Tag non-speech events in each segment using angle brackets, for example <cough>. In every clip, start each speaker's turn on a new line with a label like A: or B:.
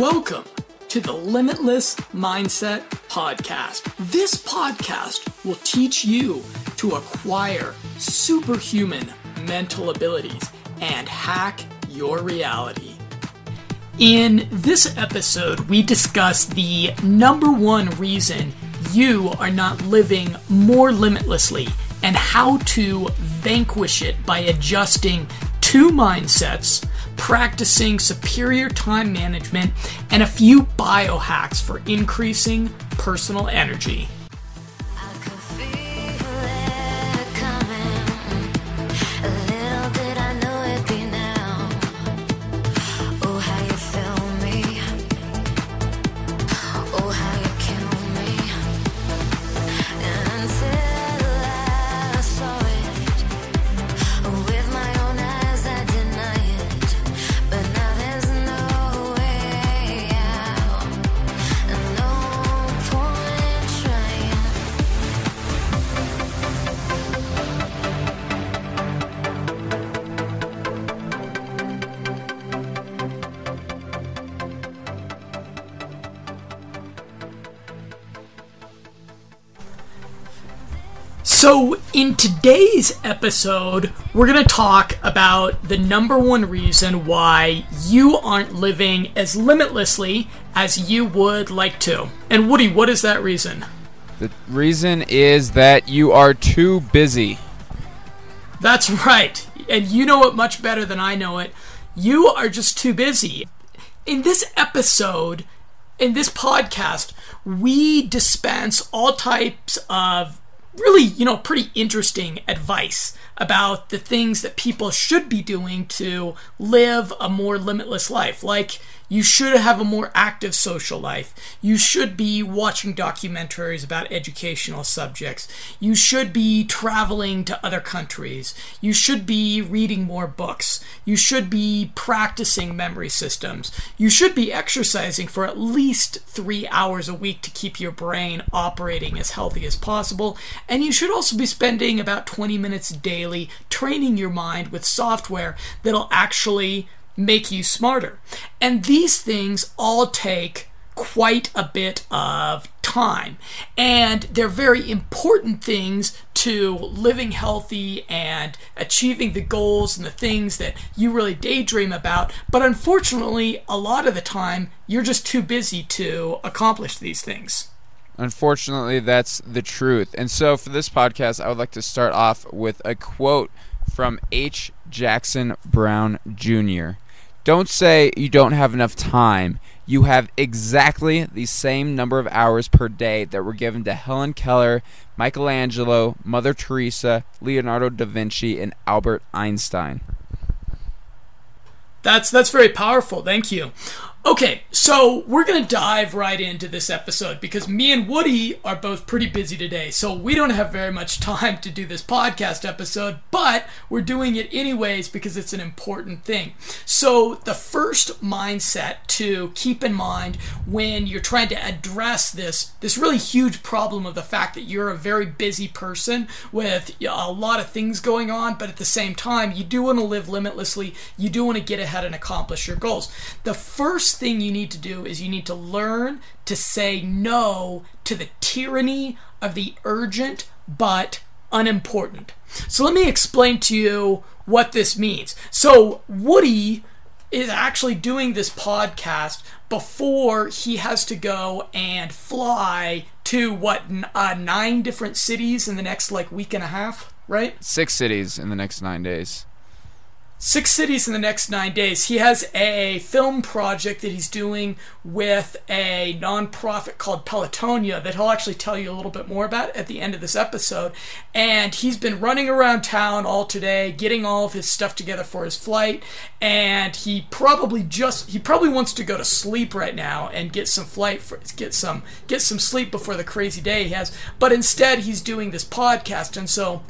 A: Welcome to the Limitless Mindset Podcast. This podcast will teach you to acquire superhuman mental abilities and hack your reality. In this episode, we discuss the number one reason you are not living more limitlessly and how to vanquish it by adjusting two mindsets, practicing superior time management, and a few biohacks for increasing personal energy. So, in today's episode, we're going to talk about the number one reason why you aren't living as limitlessly as you would like to. And, Woody, what is that reason?
B: The reason is that you are too busy.
A: That's right. And you know it much better than I know it. You are just too busy. In this episode, in this podcast, we dispense all types of really, you know, pretty interesting advice about the things that people should be doing to live a more limitless life. Like, you should have a more active social life. You should be watching documentaries about educational subjects. You should be traveling to other countries. You should be reading more books. You should be practicing memory systems. You should be exercising for at least three hours a week to keep your brain operating as healthy as possible. And you should also be spending about 20 minutes daily training your mind with software that'll actually make you smarter. And these things all take quite a bit of time. And they're very important things to living healthy and achieving the goals and the things that you really daydream about. But unfortunately, a lot of the time, you're just too busy to accomplish these things.
B: Unfortunately, that's the truth. And so for this podcast, I would like to start off with a quote from H. Jackson Brown Jr. Don't say you don't have enough time. You have exactly the same number of hours per day that were given to Helen Keller, Michelangelo, Mother Teresa, Leonardo da Vinci, and Albert Einstein.
A: That's that's very powerful. Thank you. Okay, so we're going to dive right into this episode because me and Woody are both pretty busy today. So we don't have very much time to do this podcast episode, but we're doing it anyways because it's an important thing. So, the first mindset to keep in mind when you're trying to address this this really huge problem of the fact that you're a very busy person with a lot of things going on, but at the same time, you do want to live limitlessly, you do want to get ahead and accomplish your goals. The first first thing you need to do is you need to learn to say no to the tyranny of the urgent but unimportant. So let me explain to you what this means. So Woody is actually doing this podcast before he has to go and fly to what uh, nine different cities in the next like week and a half, right?
B: Six cities in the next nine days
A: six cities in the next nine days. He has a film project that he's doing with a nonprofit called Pelotonia that he'll actually tell you a little bit more about at the end of this episode. And he's been running around town all today, getting all of his stuff together for his flight. And he probably just he probably wants to go to sleep right now and get some flight for get some get some sleep before the crazy day he has. But instead, he's doing this podcast, and so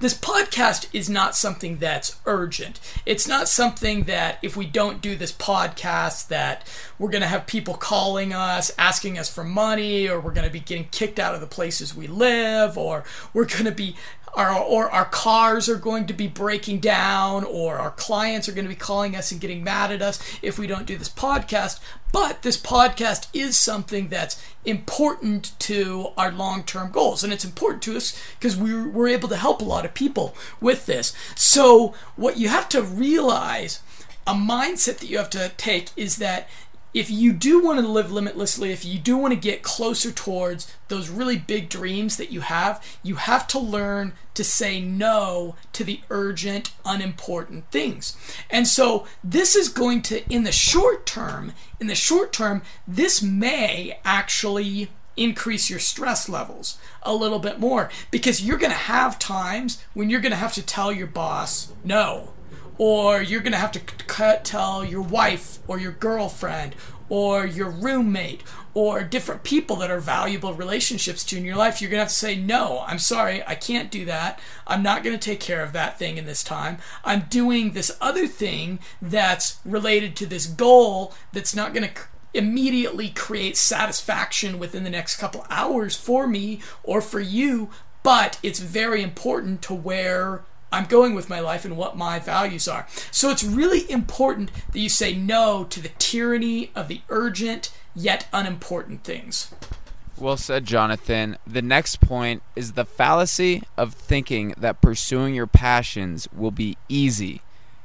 A: this podcast is not something that's urgent. It's not something that if we don't do this podcast that we're going to have people calling us asking us for money or we're going to be getting kicked out of the places we live or we're going to be our, or our cars are going to be breaking down, or our clients are going to be calling us and getting mad at us if we don't do this podcast. But this podcast is something that's important to our long term goals. And it's important to us because we're, we're able to help a lot of people with this. So, what you have to realize, a mindset that you have to take is that if you do want to live limitlessly, if you do want to get closer towards those really big dreams that you have, you have to learn to say no to the urgent, unimportant things. And so this is going to, in the short term, in the short term, this may actually increase your stress levels a little bit more because you're going to have times when you're going to have to tell your boss no or you're going to have to cut, tell your wife or your girlfriend or your roommate or different people that are valuable relationships to in your life, you're going to have to say, No, I'm sorry, I can't do that. I'm not going to take care of that thing in this time. I'm doing this other thing that's related to this goal that's not going to immediately create satisfaction within the next couple hours for me or for you, but it's very important to where I'm going with my life and what my values are. So it's really important that you say no to the tyranny of the urgent yet unimportant things.
B: Well said, Jonathan. The next point is the fallacy of thinking that pursuing your passions will be easy.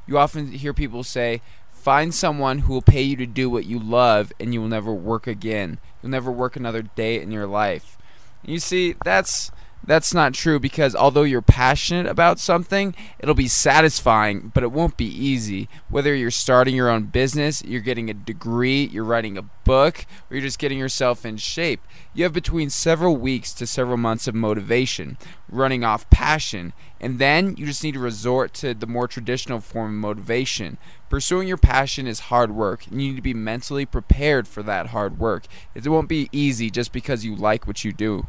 B: You often hear people say, Find someone who will pay you to do what you love and you will never work again. You'll never work another day in your life. You see, that's that's not true because although you're passionate about something, it'll be satisfying, but it won't be easy. Whether you're starting your own business, you're getting a degree, you're writing a book, or you're just getting yourself in shape, you have between several weeks to several months of motivation, running off passion, and then you just need to resort to the more traditional form of motivation. Pursuing your passion is hard work, and you need to be mentally prepared for that hard work. It won't be easy just because you like what you do.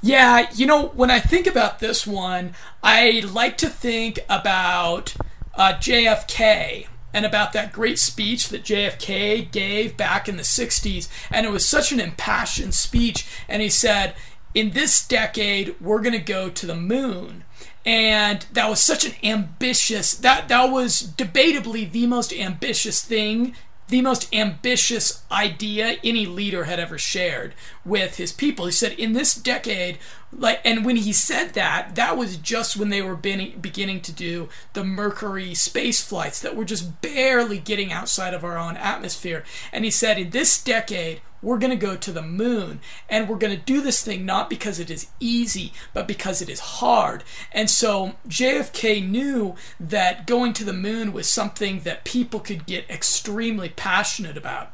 A: Yeah, you know, when I think about this one, I like to think about uh, JFK and about that great speech that JFK gave back in the 60s. And it was such an impassioned speech. And he said, In this decade, we're going to go to the moon. And that was such an ambitious, that, that was debatably the most ambitious thing the most ambitious idea any leader had ever shared with his people. He said, in this decade, like, and when he said that, that was just when they were beginning to do the Mercury space flights that were just barely getting outside of our own atmosphere. And he said, in this decade, we're going to go to the moon and we're going to do this thing not because it is easy, but because it is hard. And so JFK knew that going to the moon was something that people could get extremely passionate about.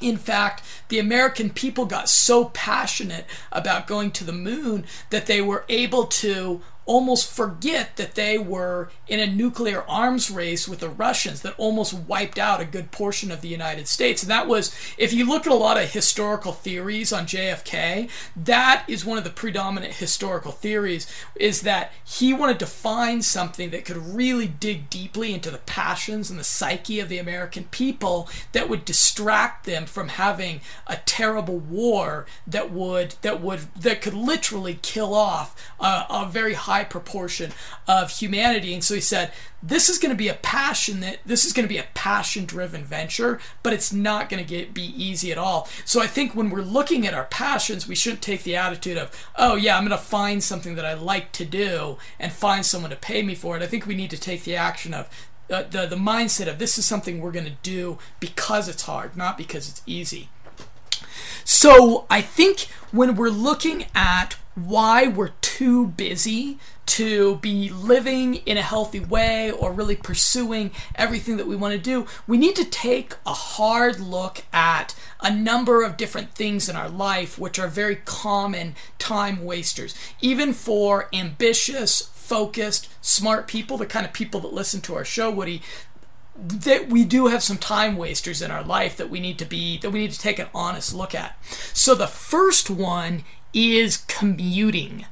A: In fact, the American people got so passionate about going to the moon that they were able to almost forget that they were in a nuclear arms race with the Russians that almost wiped out a good portion of the United States. And that was, if you look at a lot of historical theories on JFK, that is one of the predominant historical theories, is that he wanted to find something that could really dig deeply into the passions and the psyche of the American people that would distract them from having a terrible war that would that would that could literally kill off a, a very high high proportion of humanity. And so he said, this is going to be a passion that this is going to be a passion driven venture, but it's not going to get be easy at all. So I think when we're looking at our passions, we shouldn't take the attitude of, oh yeah, I'm going to find something that I like to do and find someone to pay me for it. I think we need to take the action of uh, the the mindset of this is something we're going to do because it's hard, not because it's easy. So I think when we're looking at why we're too busy to be living in a healthy way or really pursuing everything that we want to do, we need to take a hard look at a number of different things in our life which are very common time wasters. Even for ambitious, focused, smart people, the kind of people that listen to our show, Woody, that we do have some time wasters in our life that we need to be that we need to take an honest look at. So the first one is commuting.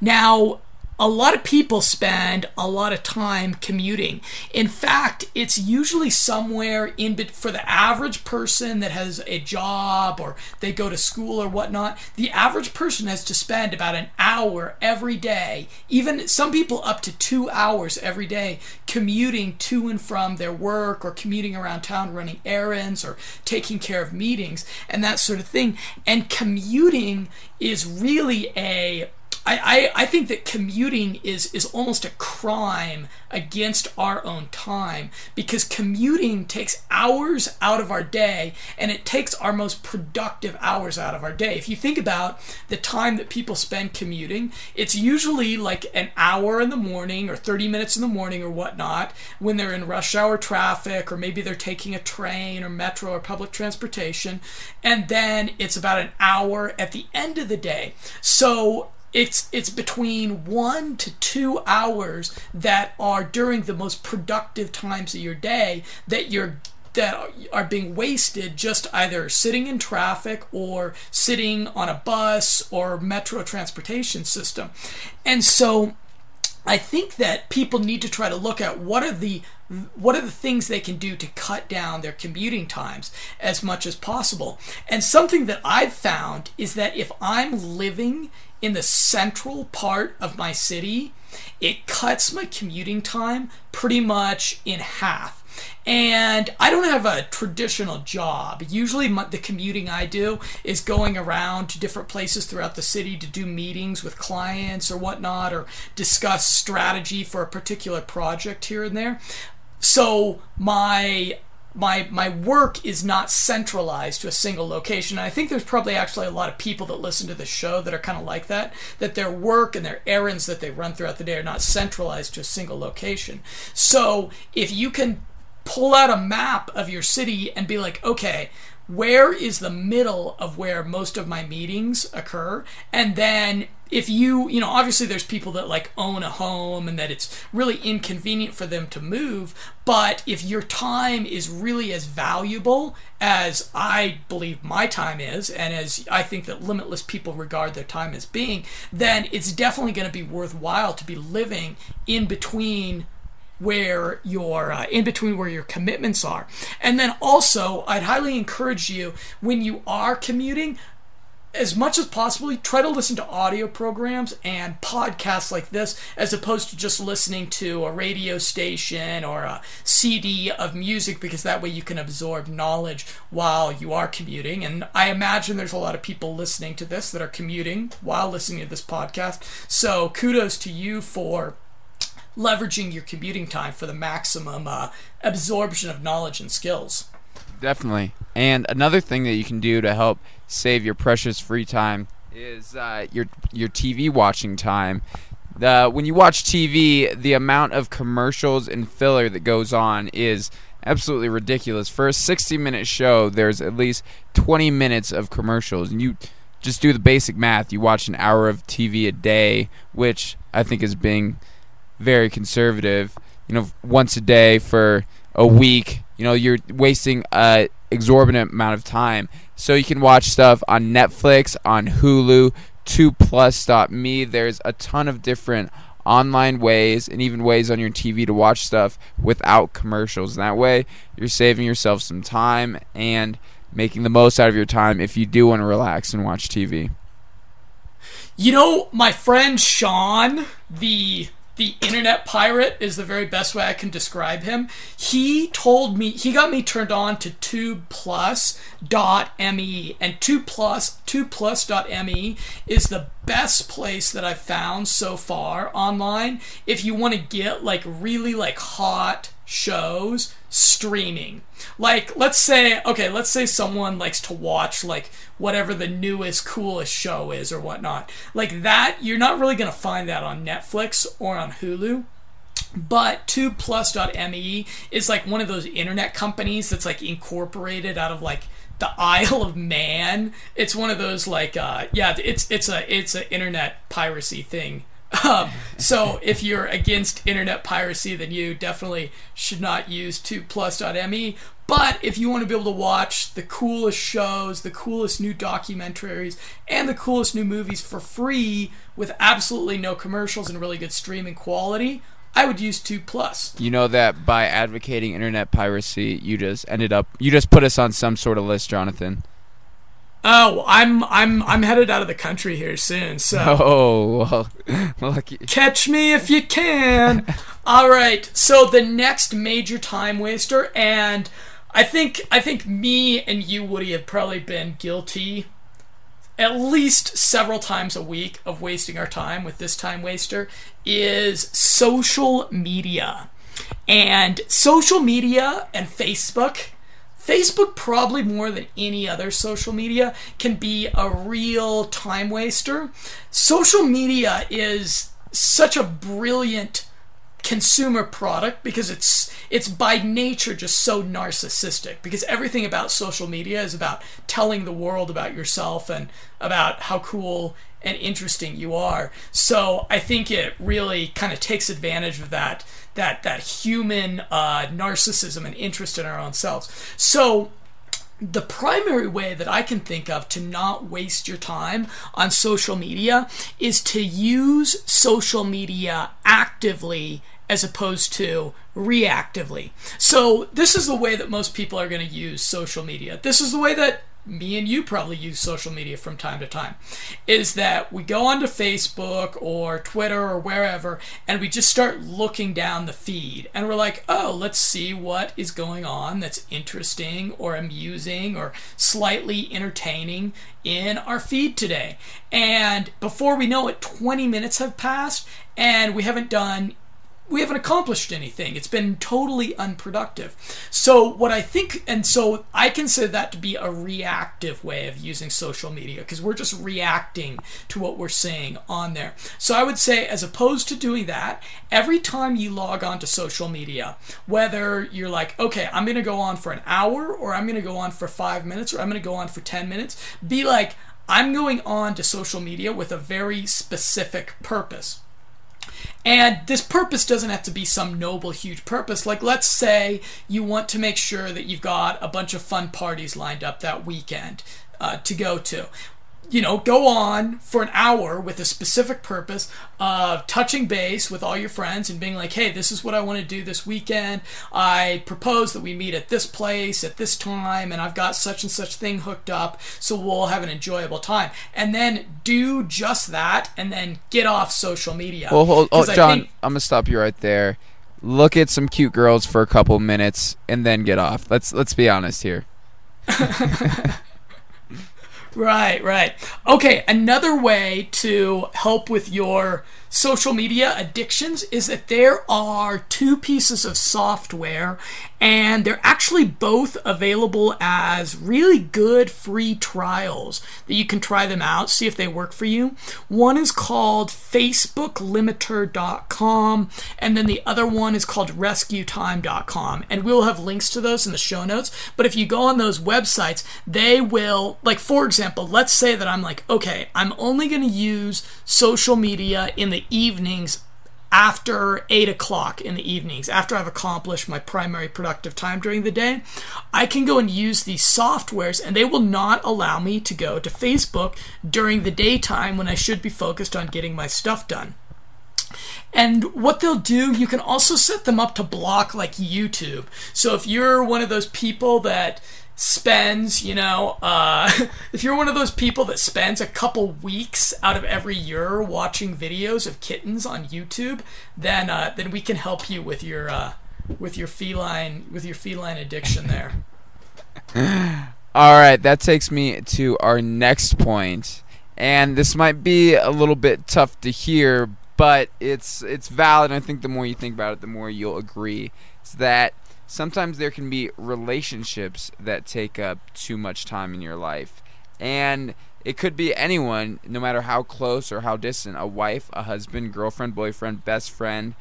A: Now, a lot of people spend a lot of time commuting. In fact, it's usually somewhere in for the average person that has a job or they go to school or whatnot. The average person has to spend about an hour every day, even some people up to two hours every day, commuting to and from their work or commuting around town running errands or taking care of meetings and that sort of thing. And commuting is really a I, I, I think that commuting is, is almost a crime against our own time because commuting takes hours out of our day and it takes our most productive hours out of our day. If you think about the time that people spend commuting, it's usually like an hour in the morning or 30 minutes in the morning or whatnot when they're in rush hour traffic or maybe they're taking a train or metro or public transportation. And then it's about an hour at the end of the day. So it's it's between one to two hours that are during the most productive times of your day that you're that are being wasted just either sitting in traffic or sitting on a bus or metro transportation system. And so I think that people need to try to look at what are the what are the things they can do to cut down their commuting times as much as possible. And something that I've found is that if I'm living in the central part of my city, it cuts my commuting time pretty much in half. And I don't have a traditional job. Usually, my, the commuting I do is going around to different places throughout the city to do meetings with clients or whatnot, or discuss strategy for a particular project here and there. So, my my my work is not centralized to a single location. And I think there's probably actually a lot of people that listen to the show that are kind of like that, that their work and their errands that they run throughout the day are not centralized to a single location. So if you can pull out a map of your city and be like, okay, where is the middle of where most of my meetings occur? And then if you, you know, obviously there's people that like own a home and that it's really inconvenient for them to move, but if your time is really as valuable as I believe my time is, and as I think that limitless people regard their time as being, then it's definitely going to be worthwhile to be living in between where your uh, in between where your commitments are. And then also i'd highly encourage you when you are commuting as much as possible, try to listen to audio programs and podcasts like this as opposed to just listening to a radio station or a CD of music because that way you can absorb knowledge while you are commuting. And I imagine there's a lot of people listening to this that are commuting while listening to this podcast. So kudos to you for leveraging your commuting time for the maximum uh, absorption of knowledge and skills.
B: Definitely. And another thing that you can do to help save your precious free time is uh, your your TV watching time. The when you watch TV, the amount of commercials and filler that goes on is absolutely ridiculous. For a 60 minute show, there's at least 20 minutes of commercials, and you just do the basic math. You watch an hour of TV a day, which I think is being very conservative. You know, once a day for a week. You know, you're wasting a exorbitant amount of time. So you can watch stuff on Netflix, on Hulu, tubeplus.me. There's a ton of different online ways and even ways on your TV to watch stuff without commercials. That way, you're saving yourself some time and making the most out of your time if you do want to relax and watch TV.
A: You know, my friend Sean, the the internet pirate is the very best way I can describe him. He told me he got me turned on to tubeplus.me and tubeplus tubeplus.me is the best place that I've found so far online if you want to get like really like hot shows streaming. Like, let's say, okay, let's say someone likes to watch, like, whatever the newest, coolest show is or whatnot. Like, that, you're not really going to find that on Netflix or on Hulu. But TubePlus.me is like one of those internet companies that's like incorporated out of like the <laughs> Isle of Man. It's one of those like uh, yeah, it's it's a it's an internet piracy thing um, so if you're against internet piracy, then you definitely should not use tubeplus.me. But if you want to be able to watch the coolest shows, the coolest new documentaries, and the coolest new movies for free with absolutely no commercials and really good streaming quality, I would use Tube Plus.
B: You know that by advocating internet piracy, you just ended up you just put us on some sort of list, Jonathan.
A: Oh, I'm I'm I'm headed out of the country here soon, so <laughs>
B: Oh, well, lucky.
A: catch me if you can. <laughs> All right. So the next major time waster and I think I think me and you Woody have probably been guilty at least several times a week of wasting our time with this time waster is social media. And social media and Facebook Facebook, probably more than any other social media, can be a real time waster. Social media is such a brilliant consumer product because it's it's by nature just so narcissistic because everything about social media is about telling the world about yourself and about how cool and interesting you are. So I think it really kind of takes advantage of that that that human uh, narcissism and interest in our own selves. So the primary way that I can think of to not waste your time on social media is to use social media actively as opposed to reactively. So, this is the way that most people are going to use social media. This is the way that me and you probably use social media from time to time is that we go onto Facebook or Twitter or wherever and we just start looking down the feed and we're like, oh, let's see what is going on that's interesting or amusing or slightly entertaining in our feed today. And before we know it, 20 minutes have passed and we haven't done we haven't accomplished anything. It's been totally unproductive. So, what I think, and so I consider that to be a reactive way of using social media because we're just reacting to what we're seeing on there. So, I would say, as opposed to doing that, every time you log on to social media, whether you're like, okay, I'm going to go on for an hour, or I'm going to go on for five minutes, or I'm going to go on for 10 minutes, be like, I'm going on to social media with a very specific purpose. And this purpose doesn't have to be some noble, huge purpose. Like, let's say you want to make sure that you've got a bunch of fun parties lined up that weekend uh, to go to you know, go on for an hour with a specific purpose of touching base with all your friends and being like, hey, this is what I want to do this weekend. I propose that we meet at this place at this time, and I've got such and such thing hooked up, so we'll have an enjoyable time. And then do just that, and then get off social media.
B: Well, hold, oh,
A: 'Cause I
B: John,
A: think-
B: I'm gonna stop you right there. Look at some cute girls for a couple minutes and then get off. Let's let's be honest here. <laughs> <laughs>
A: Right, right. Okay, another way to help with your social media addictions is that there are two pieces of software, and they're actually both available as really good free trials that you can try them out, see if they work for you. One is called FacebookLimiter.com, and then the other one is called RescueTime.com. And we'll have links to those in the show notes. But if you go on those websites, they will, like, for example, let's say that I'm like, okay, I'm only going to use social media in the evenings after 8 o'clock in the evenings, after I've accomplished my primary productive time during the day, I can go and use these softwares and they will not allow me to go to Facebook during the daytime when I should be focused on getting my stuff done. And what they'll do, you can also set them up to block like YouTube. So if you're one of those people that spends, you know, uh, <laughs> if you're one of those people that spends a couple weeks out of every year watching videos of kittens on YouTube, then uh, then we can help you with your uh, with your feline with your feline addiction there. <laughs>
B: All right, that takes me to our next point, and this might be a little bit tough to hear, but it's it's valid. And I think the more you think about it, the more you'll agree. It's that sometimes there can be relationships that take up too much time in your life, and it could be anyone, no matter how close or how distant a wife, a husband, girlfriend, boyfriend, best friend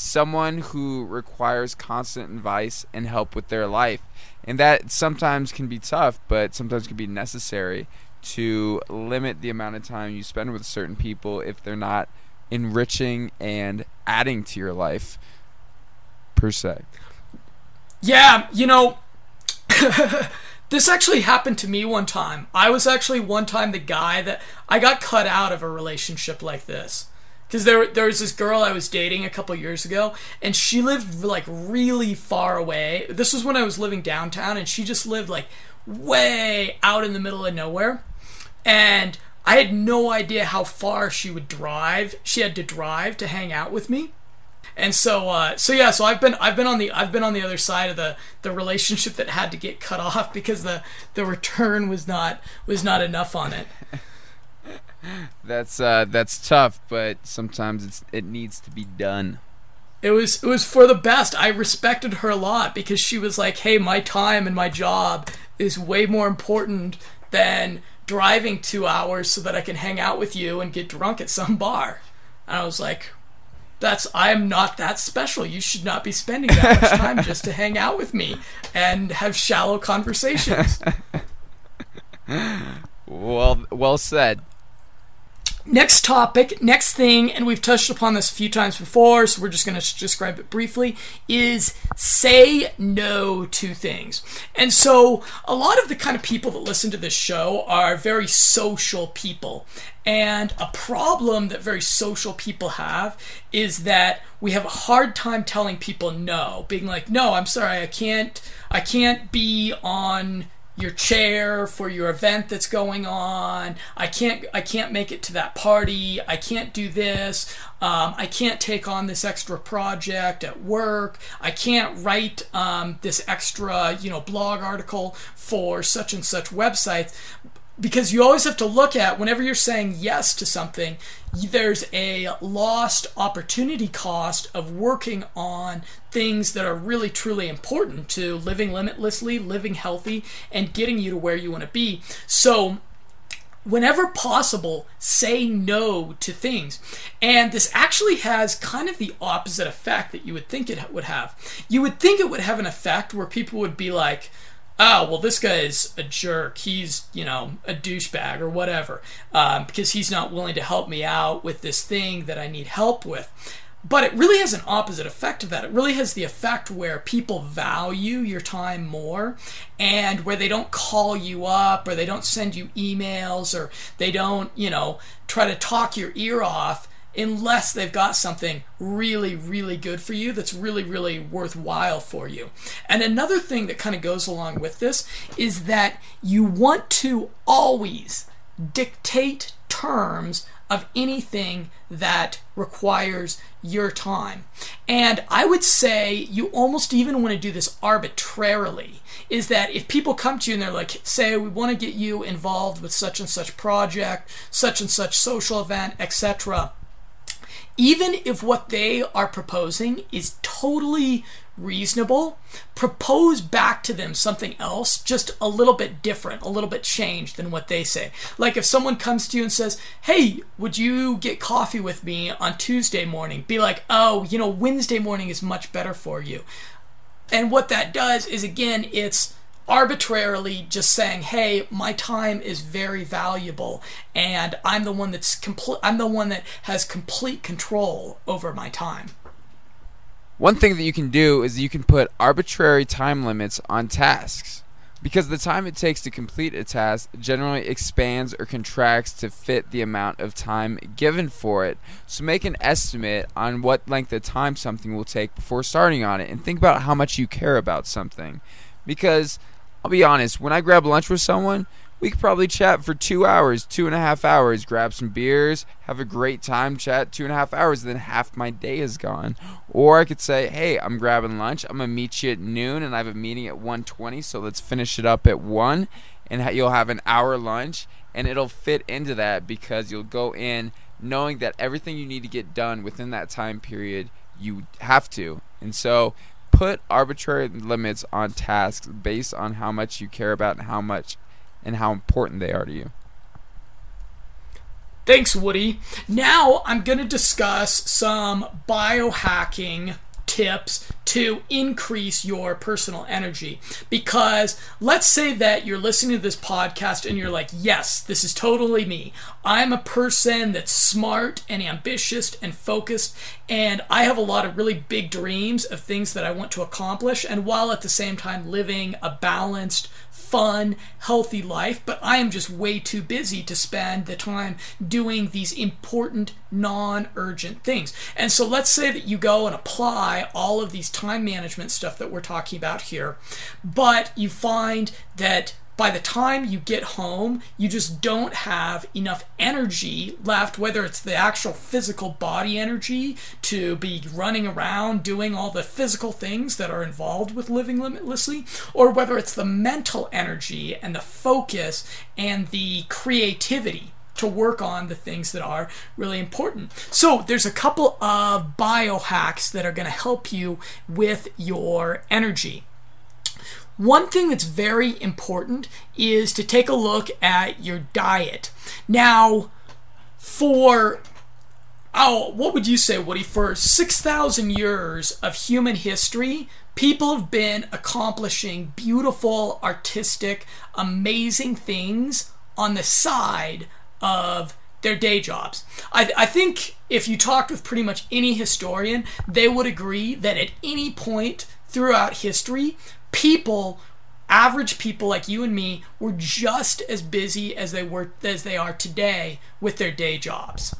B: someone who requires constant advice and help with their life. And that sometimes can be tough, but sometimes can be necessary to limit the amount of time you spend with certain people if they're not enriching and adding to your life per se.
A: Yeah, you know, <laughs> this actually happened to me one time. I was actually one time the guy that I got cut out of a relationship like this. Because there, there was this girl I was dating a couple years ago, and she lived like really far away. This was when I was living downtown, and she just lived like way out in the middle of nowhere. And I had no idea how far she would drive. She had to drive to hang out with me. And so, uh, so yeah, so I've been, I've been on the, I've been on the other side of the, the relationship that had to get cut <laughs> off because the, the return was not, was not enough on it. <laughs>
B: that's, uh, that's tough, but sometimes it's, it needs to be done.
A: It was, it was for the best. I respected her a lot because she was like, "Hey, my time and my job is way more important than driving two hours so that I can hang out with you and get drunk at some bar." And I was like, that's I'm not that special. You should not be spending that much time <laughs> just to hang out with me and have shallow conversations. <laughs>
B: well, well said.
A: Next topic, next thing, and we've touched upon this a few times before, so we're just going to describe it briefly, is say no to things. And so, a lot of the kind of people that listen to this show are very social people. And a problem that very social people have is that we have a hard time telling people no, being like, "No, I'm sorry, I can't I can't be on your chair for your event that's going on. I can't I can't make it to that party. I can't do this. Um, I can't take on this extra project at work. I can't write um, this extra you know blog article for such and such websites because you always have to look at whenever you're saying yes to something there's a lost opportunity cost of working on things that are really truly important to living limitlessly living healthy and getting you to where you want to be so whenever possible, say no to things. And this actually has kind of the opposite effect that you would think it would have. You would think it would have an effect where people would be like, oh, well, this guy's a jerk. He's, you know, a douchebag or whatever, um, because he's not willing to help me out with this thing that I need help with. But it really has an opposite effect of that. It really has the effect where people value your time more and where they don't call you up or they don't send you emails or they don't, you know, try to talk your ear off unless they've got something really, really good for you that's really, really worthwhile for you. And another thing that kind of goes along with this is that you want to always dictate terms of anything that requires your time. And I would say you almost even want to do this arbitrarily. Is that if people come to you and they're like, say, we want to get you involved with such and such project, such and such social event, etc even if what they are proposing is totally reasonable, propose back to them something else, just a little bit different, a little bit changed than what they say. Like if someone comes to you and says, Hey, would you get coffee with me on Tuesday morning? Be like, Oh, you know, Wednesday morning is much better for you. And what that does is, again, it's arbitrarily just saying, "Hey, my time is very valuable, and I'm the one that's complete. I'm the one that has complete control over my time."
B: One thing that you can do is you can put arbitrary time limits on tasks. Because the time it takes to complete a task generally expands or contracts to fit the amount of time given for it. So make an estimate on what length of time something will take before starting on it and think about how much you care about something. Because I'll be honest, when I grab lunch with someone, we could probably chat for two hours, two and a half hours, grab some beers, have a great time, chat two and a half hours, then half my day is gone. Or I could say, hey, I'm grabbing lunch. I'm gonna meet you at noon, and I have a meeting at 1:20, so let's finish it up at one, and you'll have an hour lunch, and it'll fit into that because you'll go in knowing that everything you need to get done within that time period, you have to. And so put arbitrary limits on tasks based on how much you care about and how much and how important they are to you.
A: Thanks, Woody. Now I'm going to discuss some biohacking tips to increase your personal energy. Because let's say that you're listening to this podcast and you're like, yes, this is totally me. I'm a person that's smart and ambitious and focused, and I have a lot of really big dreams of things that I want to accomplish, and while at the same time living a balanced, fun, healthy life, but I am just way too busy to spend the time doing these important, non urgent things. And so let's say that you go and apply all of these time management stuff that we're talking about here, but you find that by the time you get home, you just don't have enough energy left, whether it's the actual physical body energy to be running around doing all the physical things that are involved with living limitlessly, or whether it's the mental energy and the focus and the creativity to work on the things that are really important. So, there's a couple of biohacks that are going to help you with your energy. One thing that's very important is to take a look at your diet. Now, for oh, what would you say, Woody? For 6,000 years of human history, people have been accomplishing beautiful, artistic, amazing things on the side of their day jobs. I, I, think if you talked with pretty much any historian, they would agree that at any point throughout history, people average people like you and me were just as busy as they were as they are today with their day jobs.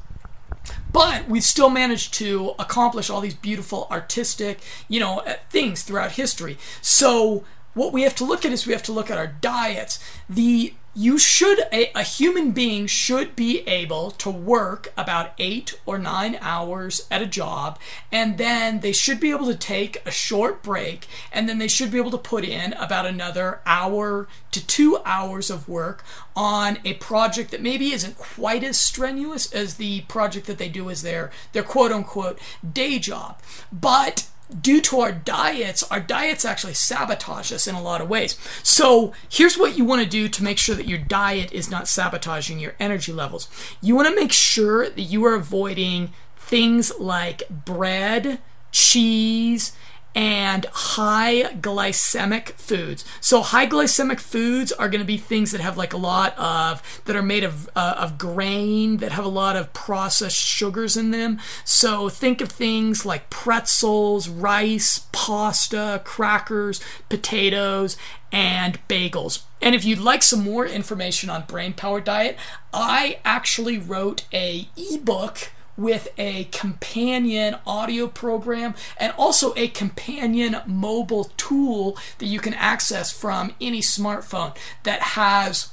A: But we've still managed to accomplish all these beautiful artistic you know uh, things throughout history. So what we have to look at is we have to look at our diets. The you should a, a, human being should be able to work about eight or nine hours at a job and then they should be able to take a short break and then they should be able to put in about another hour to two hours of work on a project that maybe isn't quite as strenuous as the project that they do as their their quote unquote day job. But due to our diets, our diets actually sabotage us in a lot of ways. So, here's what you want to do to make sure that your diet is not sabotaging your energy levels. You want to make sure that you are avoiding things like bread, cheese, and high glycemic foods. So high glycemic foods are going to be things that have like a lot of that are made of uh, of grain that have a lot of processed sugars in them. So think of things like pretzels, rice, pasta, crackers, potatoes, and bagels. And if you'd like some more information on brain power diet, I actually wrote a ebook with a companion audio program and also a companion mobile tool that you can access from any smartphone that has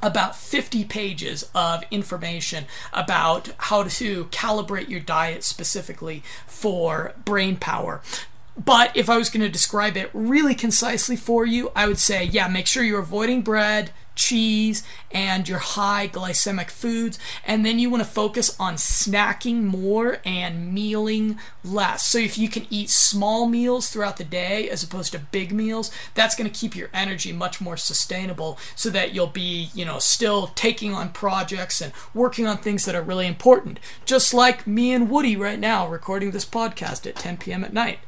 A: about 50 pages of information about how to calibrate your diet specifically for brain power. But if I was going to describe it really concisely for you, I would say, yeah, make sure you're avoiding bread, cheese and your high glycemic foods. And then you want to focus on snacking more and mealing less. So if you can eat small meals throughout the day as opposed to big meals, that's going to keep your energy much more sustainable so that you'll be, you know, still taking on projects and working on things that are really important. Just like me and Woody right now recording this podcast at 10 p.m. at night.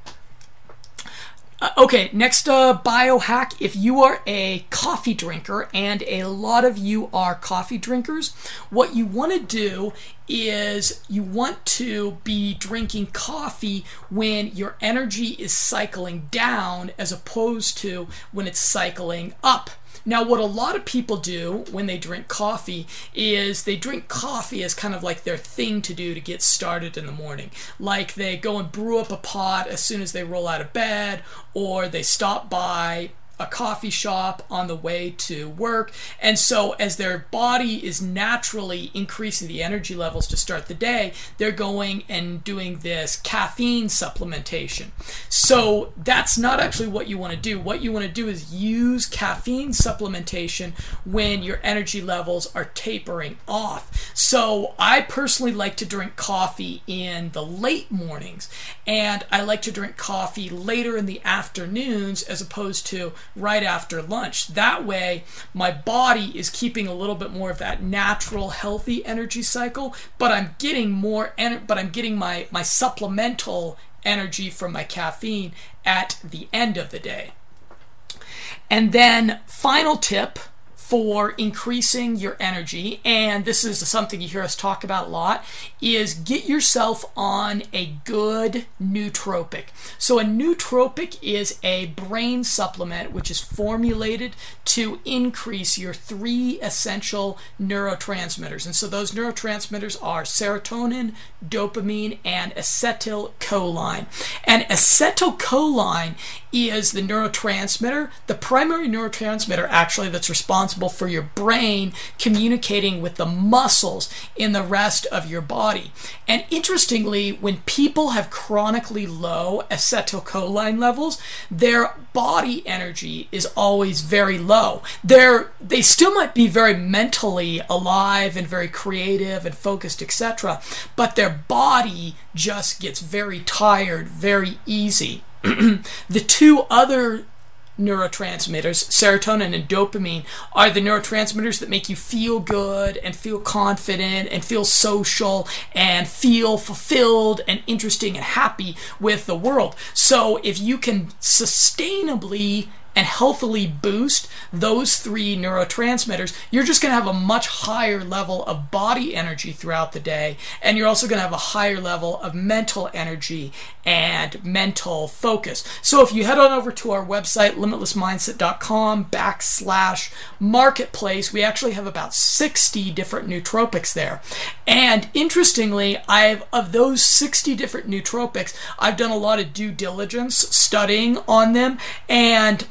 A: Uh, okay, next uh, biohack. If you are a coffee drinker, and a lot of you are coffee drinkers, what you want to do is you want to be drinking coffee when your energy is cycling down as opposed to when it's cycling up. Now, what a lot of people do when they drink coffee is they drink coffee as kind of like their thing to do to get started in the morning. Like they go and brew up a pot as soon as they roll out of bed, or they stop by a coffee shop on the way to work. And so, as their body is naturally increasing the energy levels to start the day, they're going and doing this caffeine supplementation. So, that's not actually what you want to do. What you want to do is use caffeine supplementation when your energy levels are tapering off. So, I personally like to drink coffee in the late mornings, and I like to drink coffee later in the afternoons as opposed to right after lunch. That way, my body is keeping a little bit more of that natural, healthy energy cycle, but I'm getting more, en- but I'm getting my my supplemental energy from my caffeine at the end of the day. And then, final tip for increasing your energy, and this is something you hear us talk about a lot, is get yourself on a good nootropic. So, a nootropic is a brain supplement which is formulated to increase your three essential neurotransmitters. And so, those neurotransmitters are serotonin, dopamine, and acetylcholine. And acetylcholine is the neurotransmitter, the primary neurotransmitter actually that's responsible for your brain communicating with the muscles in the rest of your body. And interestingly, when people have chronically low acetylcholine levels, their body energy is always very low. They're, they still might be very mentally alive and very creative and focused, etc., but their body just gets very tired very easy. <clears throat> the two other neurotransmitters, serotonin and dopamine, are the neurotransmitters that make you feel good and feel confident and feel social and feel fulfilled and interesting and happy with the world. So if you can sustainably and healthily boost those three neurotransmitters, you're just going to have a much higher level of body energy throughout the day. And you're also going to have a higher level of mental energy and mental focus. So if you head on over to our website, limitlessmindset.com backslash marketplace, we actually have about 60 different nootropics there. And interestingly, I've of those 60 different nootropics, I've done a lot of due diligence studying on them and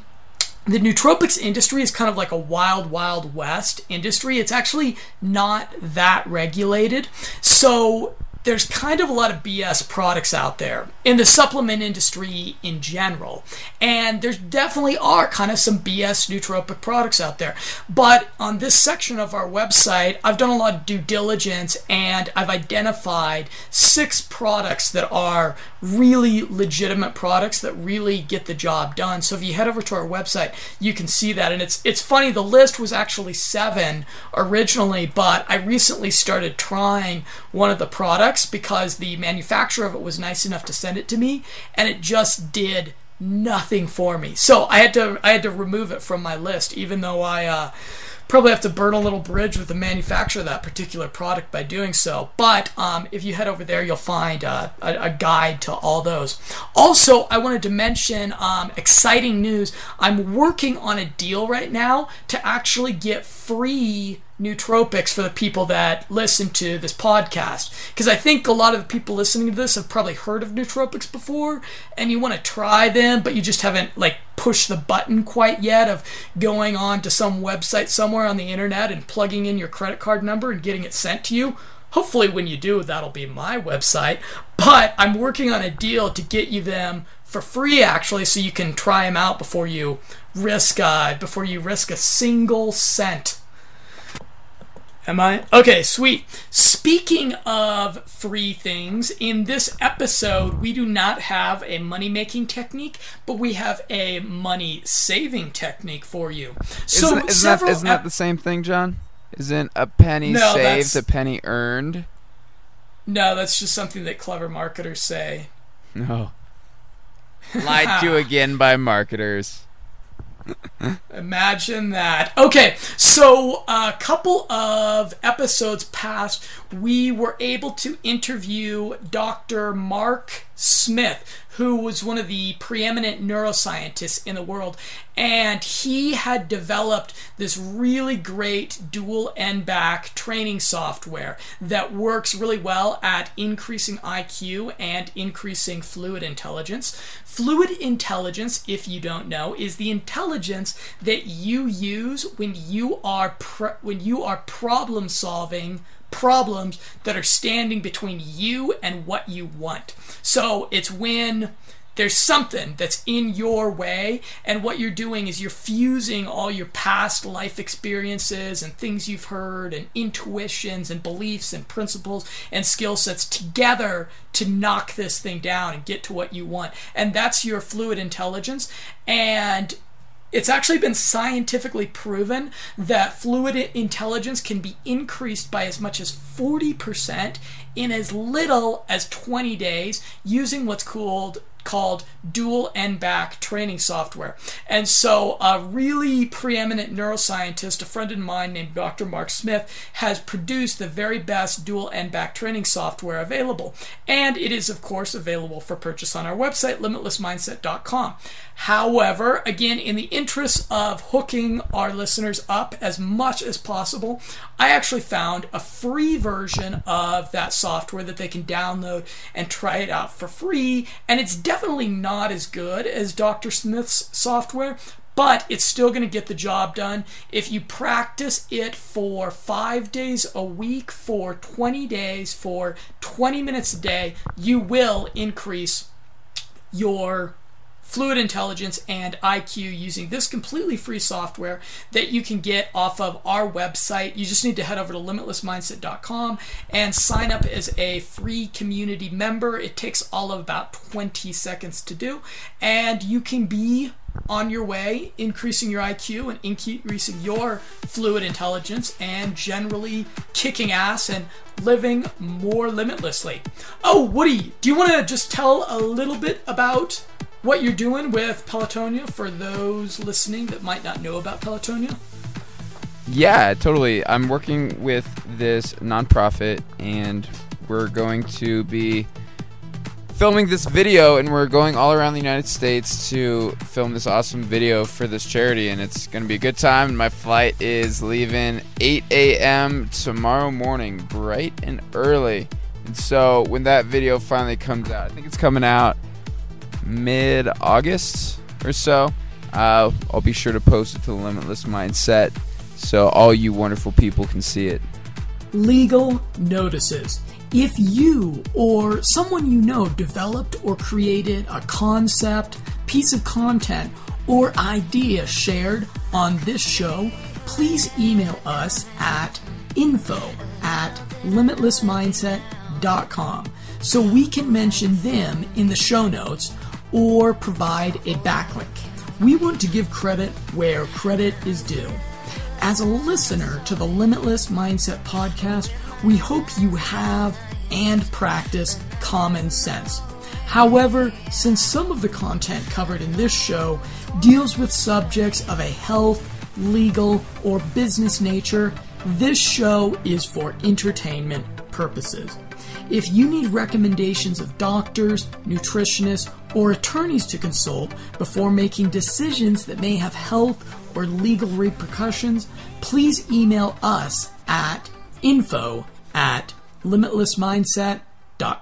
A: the nootropics industry is kind of like a wild, wild west industry. It's actually not that regulated. So there's kind of a lot of BS products out there in the supplement industry in general. And there definitely are kind of some BS nootropic products out there. But on this section of our website, I've done a lot of due diligence and I've identified six products that are really legitimate products that really get the job done. So if you head over to our website, you can see that. And it's it's funny, the list was actually seven originally, but I recently started trying one of the products products because the manufacturer of it was nice enough to send it to me and it just did nothing for me. So I had to I had to remove it from my list even though I uh, probably have to burn a little bridge with the manufacturer of that particular product by doing so. But um, if you head over there, you'll find uh, a, a, guide to all those. Also, I wanted to mention um, exciting news. I'm working on a deal right now to actually get free nootropics for the people that listen to this podcast. Because I think a lot of the people listening to this have probably heard of nootropics before and you want to try them but you just haven't like pushed the button quite yet of going on to some website somewhere on the internet and plugging in your credit card number and getting it sent to you. Hopefully when you do that'll be my website. But I'm working on a deal to get you them for free actually so you can try them out before you risk uh, before you risk a single cent Am I? Okay, sweet. Speaking of free things, in this episode, we do not have a money making technique, but we have a money saving technique for you.
B: So, isn't, isn't, that, isn't ep- that the same thing, John? Isn't a penny no, saved a penny earned?
A: No, that's just something that clever marketers say.
B: No. <laughs> Lied to again by marketers.
A: Imagine that. Okay, so a couple of episodes past, we were able to interview Dr. Mark Smith, who was one of the preeminent neuroscientists in the world. And he had developed this really great dual n-back training software that works really well at increasing IQ and increasing fluid intelligence. Fluid intelligence, if you don't know, is the intelligence that you use when you are when you are problem solving problems that are standing between you and what you want. So it's when there's something that's in your way, and what you're doing is you're fusing all your past life experiences and things you've heard, and intuitions and beliefs and principles and skill sets together to knock this thing down and get to what you want. And that's your fluid intelligence. And it's actually been scientifically proven that fluid intelligence can be increased by as much as 40% in as little as 20 days using what's called called dual n-back training software. And so, a really preeminent neuroscientist, a friend of mine named Dr. Mark Smith, has produced the very best dual n-back training software available. And it is, of course, available for purchase on our website, limitlessmindset.com. However, again, in the interest of hooking our listeners up as much as possible, I actually found a free version of that software that they can download and try it out for free. And it's definitely not as good as Dr. Smith's software, but it's still going to get the job done. If you practice it for five days a week, for 20 days, for 20 minutes a day, you will increase your fluid intelligence and IQ using this completely free software that you can get off of our website. You just need to head over to limitlessmindset.com and sign up as a free community member. It takes all of about 20 seconds to do, and you can be on your way, increasing your IQ and increasing your fluid intelligence, and generally kicking ass and living more limitlessly. Oh, Woody, do you want to just tell a little bit about what you're doing with Pelotonia for those listening that might not know about Pelotonia?
B: Yeah, totally. I'm working with this nonprofit, and we're going to be filming this video, and we're going all around the United States to film this awesome video for this charity, and it's to be a good time. My flight is leaving 8 a.m. tomorrow morning, bright and early. And so when that video finally comes out, I think it's coming out mid August or so. Uh, I'll be sure to post it to the Limitless Mindset so all you wonderful people can see it.
A: Legal notices. If you or someone you know developed or created a concept, piece of content, or idea shared on this show, please email us at info at limitlessmindset.com so we can mention them in the show notes or provide a backlink. We want to give credit where credit is due. As a listener to the Limitless Mindset podcast, we hope you have and practice common sense. However, since some of the content covered in this show deals with subjects of a health, legal, or business nature, this show is for entertainment purposes. If you need recommendations of doctors, nutritionists, or attorneys to consult before making decisions that may have health or legal repercussions, please email us at info at limitlessmindset.com.